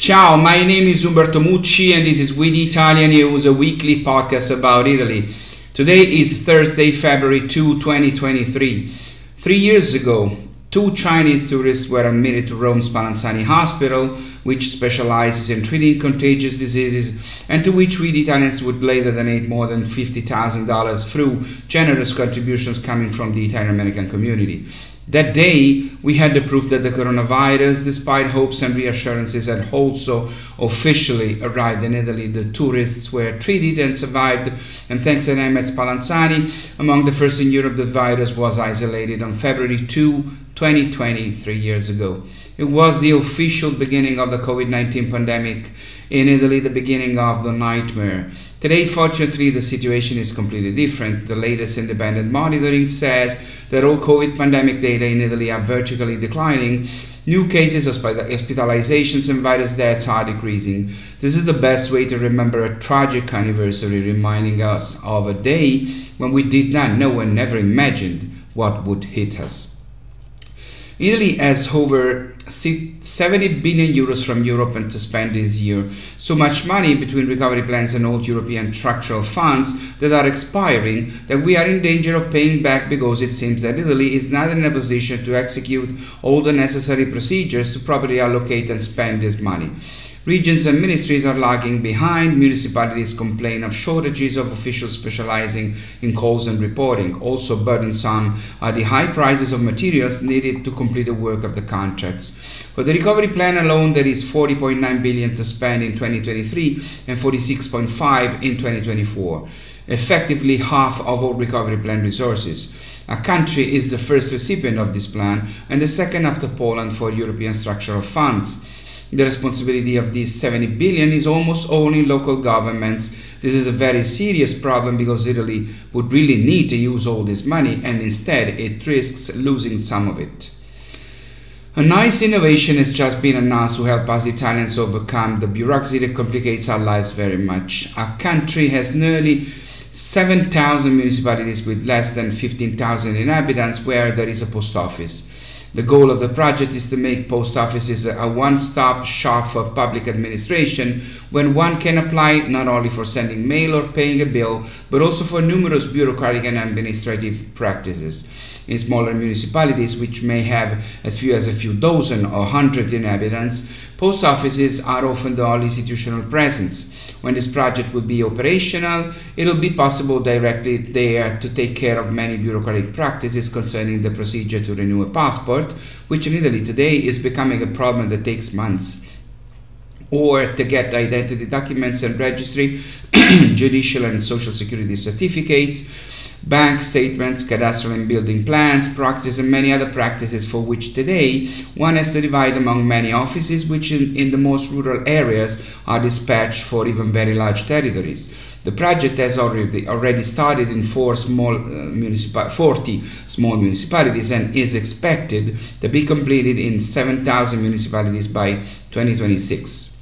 Ciao, my name is Umberto Mucci and this is We the Italian News, a weekly podcast about Italy. Today is Thursday, February 2, 2023. Three years ago, two Chinese tourists were admitted to Rome's Spallanzani Hospital, which specializes in treating contagious diseases, and to which we Italians would later donate more than $50,000 through generous contributions coming from the Italian American community. That day, we had the proof that the coronavirus, despite hopes and reassurances, had also officially arrived in Italy. The tourists were treated and survived, and thanks to INMI Spallanzani, among the first in Europe, the virus was isolated on February 2, 2020, three years ago. It was the official beginning of the COVID 19 pandemic in Italy, the beginning of the nightmare. Today, fortunately, the situation is completely different. The latest independent monitoring says that all COVID pandemic data in Italy are vertically declining. New cases, hospitalizations, and virus deaths are decreasing. This is the best way to remember a tragic anniversary, reminding us of a day when we did not know and never imagined what would hit us. Italy has over 70 billion euros from Europe and to spend this year. So much money between recovery plans and old European structural funds that are expiring that we are in danger of paying back because it seems that Italy is not in a position to execute all the necessary procedures to properly allocate and spend this money. Regions and ministries are lagging behind. Municipalities complain of shortages of officials specializing in calls and reporting. Also burdensome are the high prices of materials needed to complete the work of the contracts. For the recovery plan alone, there is 40.9 billion to spend in 2023 and 46.5 in 2024, effectively half of all recovery plan resources. A country is the first recipient of this plan and the second after Poland for European structural funds. The responsibility of these 70 billion is almost in local governments. This is a very serious problem because Italy would really need to use all this money and instead it risks losing some of it. A nice innovation has just been announced to help us Italians overcome the bureaucracy that complicates our lives very much. Our country has nearly 7,000 municipalities with less than 15,000 inhabitants where there is a post office. The goal of the project is to make post offices a one stop shop for public administration when one can apply not only for sending mail or paying a bill, but also for numerous bureaucratic and administrative practices. In smaller municipalities, which may have as few as a few dozen or hundred inhabitants, post offices are often the only institutional presence. When this project will be operational, it will be possible directly there to take care of many bureaucratic practices concerning the procedure to renew a passport, which in Italy today is becoming a problem that takes months or to get identity documents and registry, judicial and social security certificates, bank statements, cadastral and building plans, proxies, and many other practices for which today one has to divide among many offices, which in, in the most rural areas are dispatched for even very large territories. The project has already already started in four small uh, 40 small municipalities and is expected to be completed in 7,000 municipalities by 2026.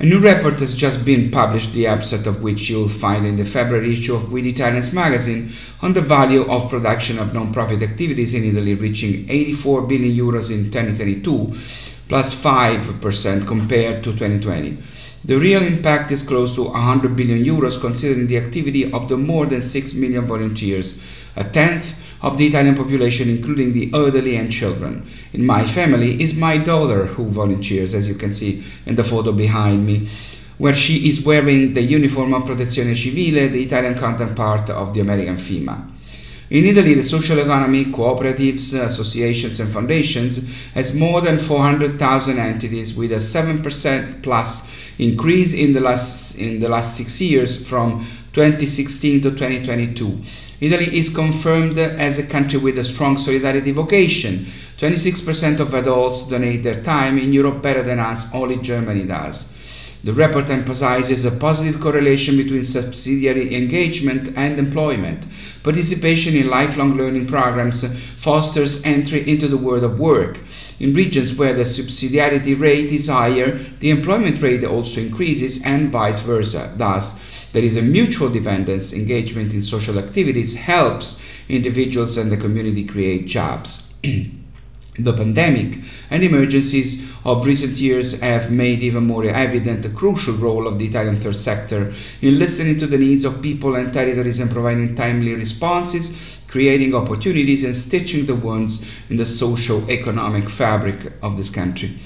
A new report has just been published, the abstract of which you'll find in the February issue of the Italians magazine, on the value of production of non-profit activities in Italy reaching 84 billion euros in 2022, plus 5% compared to 2020. The real impact is close to 100 billion euros considering the activity of the more than 6 million volunteers, a tenth of the Italian population, including the elderly and children. In my family is my daughter who volunteers, as you can see in the photo behind me, where she is wearing the uniform of Protezione Civile, the Italian counterpart of the American FEMA. In Italy, the social economy, cooperatives, associations, and foundations has more than 400,000 entities with a 7% plus increase in the last in the last 6 years from 2016 to 2022 Italy is confirmed as a country with a strong solidarity vocation. 26% of adults donate their time in Europe better than us, only Germany does. The report emphasizes a positive correlation between subsidiary engagement and employment. Participation in lifelong learning programs fosters entry into the world of work. In regions where the subsidiarity rate is higher, the employment rate also increases and vice versa. Thus, there is a mutual dependence. Engagement in social activities helps individuals and the community create jobs. The pandemic and emergencies of recent years have made even more evident the crucial role of the Italian third sector in listening to the needs of people and territories and providing timely responses, creating opportunities, and stitching the wounds in the social economic fabric of this country.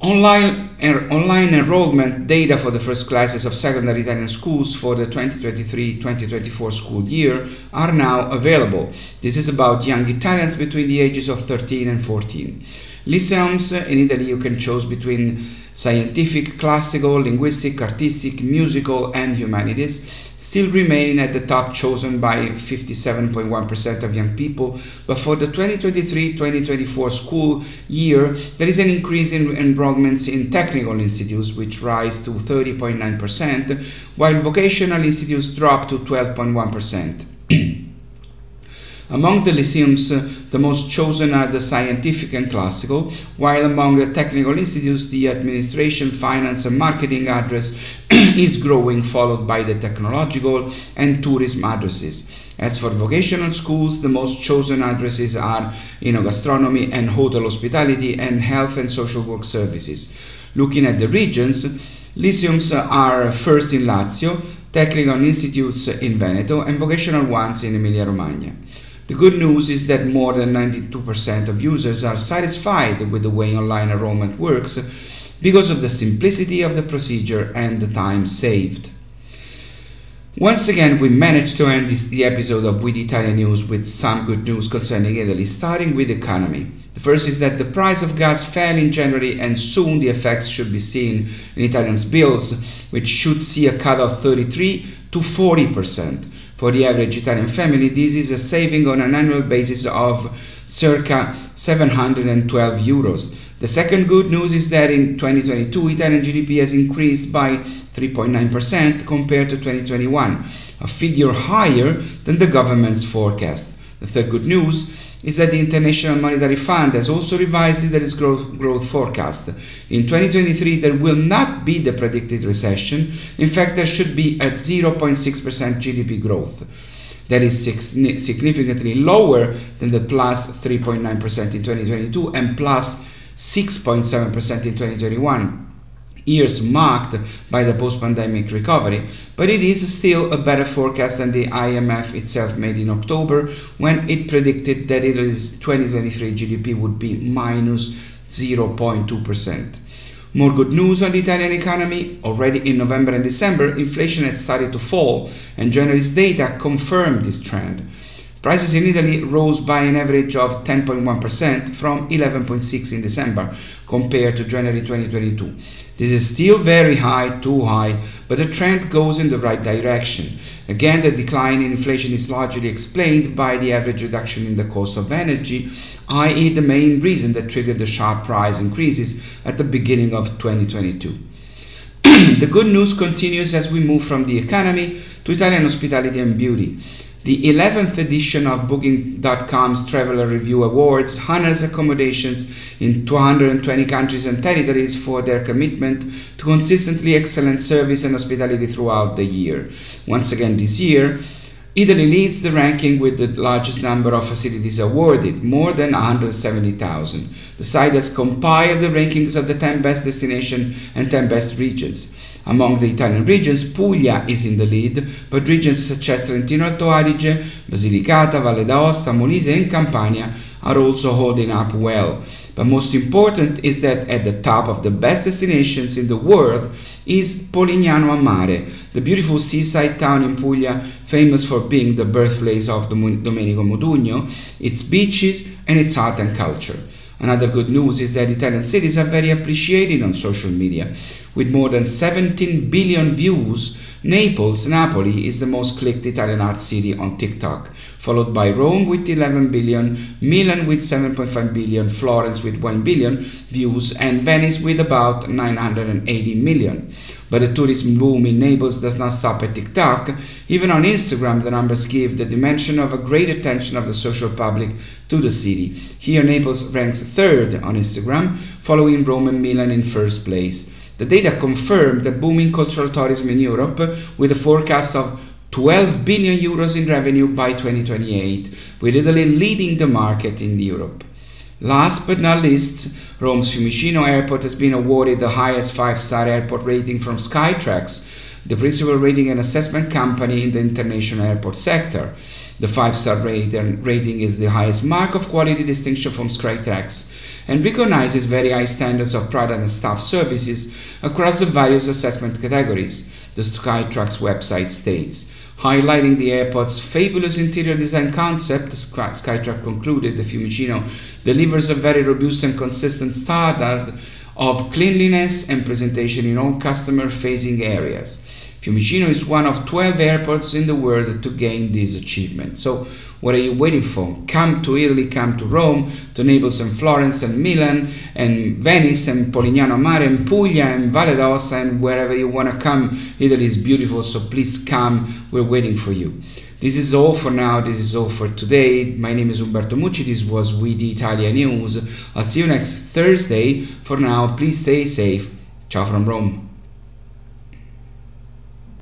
Online, er, online enrollment data for the first classes of secondary Italian schools for the 2023-2024 school year are now available. This is about young Italians between the ages of 13 and 14. Lyceums in Italy you can choose between scientific, classical, linguistic, artistic, musical and humanities still remain at the top chosen by 57.1% of young people, but for the 2023-2024 school year, there is an increase in enrollments in technical institutes, which rise to 30.9%, while vocational institutes drop to 12.1%. Among the lyceums, the most chosen are the scientific and classical, while among the technical institutes, the administration, finance, and marketing address is growing, followed by the technological and tourism addresses. As for vocational schools, the most chosen addresses are you know, gastronomy and hotel hospitality and health and social work services. Looking at the regions, lyceums are first in Lazio, technical institutes in Veneto, and vocational ones in Emilia Romagna. The good news is that more than 92% of users are satisfied with the way online enrollment works because of the simplicity of the procedure and the time saved. Once again, we managed to end this, the episode of We the Italian News with some good news concerning Italy, starting with economy. The first is that the price of gas fell in January and soon the effects should be seen in Italians' bills, which should see a cut of 33 to 40 percent. For the average Italian family, this is a saving on an annual basis of circa 712 euros. The second good news is that in 2022, Italian GDP has increased by 3.9% compared to 2021, a figure higher than the government's forecast. The third good news is that the International Monetary Fund has also revised its growth, growth forecast. In 2023, there will not be the predicted recession. In fact, there should be a 0.6% GDP growth. That is significantly lower than the plus 3.9% in 2022 and plus 6.7% in 2021 years marked by the post-pandemic recovery, but it is still a better forecast than the IMF itself made in October when it predicted that Italy's 2023 GDP would be minus 0.2%. More good news on the Italian economy. Already in November and December, inflation had started to fall, and January's data confirmed this trend. Prices in Italy rose by an average of 10.1% from 11.6 in December compared to January 2022. This is still very high, too high, but the trend goes in the right direction. Again, the decline in inflation is largely explained by the average reduction in the cost of energy, i.e., the main reason that triggered the sharp price increases at the beginning of 2022. the good news continues as we move from the economy to Italian hospitality and beauty. The 11th edition of Booking.com's Traveler Review Awards honors accommodations in 220 countries and territories for their commitment to consistently excellent service and hospitality throughout the year. Once again, this year, Italy leads the ranking with the largest number of facilities awarded, more than 170,000. The site has compiled the rankings of the 10 best destinations and 10 best regions. Among the Italian regions, Puglia is in the lead, but regions such as Trentino Alto Adige, Basilicata, Valle d'Aosta, Molise, and Campania are also holding up well. But most important is that at the top of the best destinations in the world is Polignano a Mare, the beautiful seaside town in Puglia, famous for being the birthplace of Domenico Modugno, its beaches, and its art and culture. Another good news is that Italian cities are very appreciated on social media. With more than 17 billion views, Naples, Napoli, is the most clicked Italian art city on TikTok, followed by Rome with 11 billion, Milan with 7.5 billion, Florence with 1 billion views, and Venice with about 980 million. But the tourism boom in Naples does not stop at TikTok. Even on Instagram, the numbers give the dimension of a great attention of the social public to the city. Here, Naples ranks third on Instagram, following Rome and Milan in first place. The data confirm the booming cultural tourism in Europe with a forecast of 12 billion euros in revenue by 2028, with Italy leading the market in Europe. Last but not least, Rome's Fiumicino Airport has been awarded the highest five star airport rating from Skytrax, the principal rating and assessment company in the international airport sector. The five star rating is the highest mark of quality distinction from Skytrax and recognizes very high standards of product and staff services across the various assessment categories, the Skytrax website states. Highlighting the airport's fabulous interior design concept, Skytrax concluded the Fiumicino delivers a very robust and consistent standard of cleanliness and presentation in all customer facing areas. Fiumicino is one of 12 airports in the world to gain this achievement. So, what are you waiting for? Come to Italy, come to Rome, to Naples and Florence and Milan and Venice and Polignano Mare and Puglia and Valle d'Aosta and wherever you want to come. Italy is beautiful, so please come. We're waiting for you. This is all for now. This is all for today. My name is Umberto Mucci. This was We the Italian News. I'll see you next Thursday. For now, please stay safe. Ciao from Rome.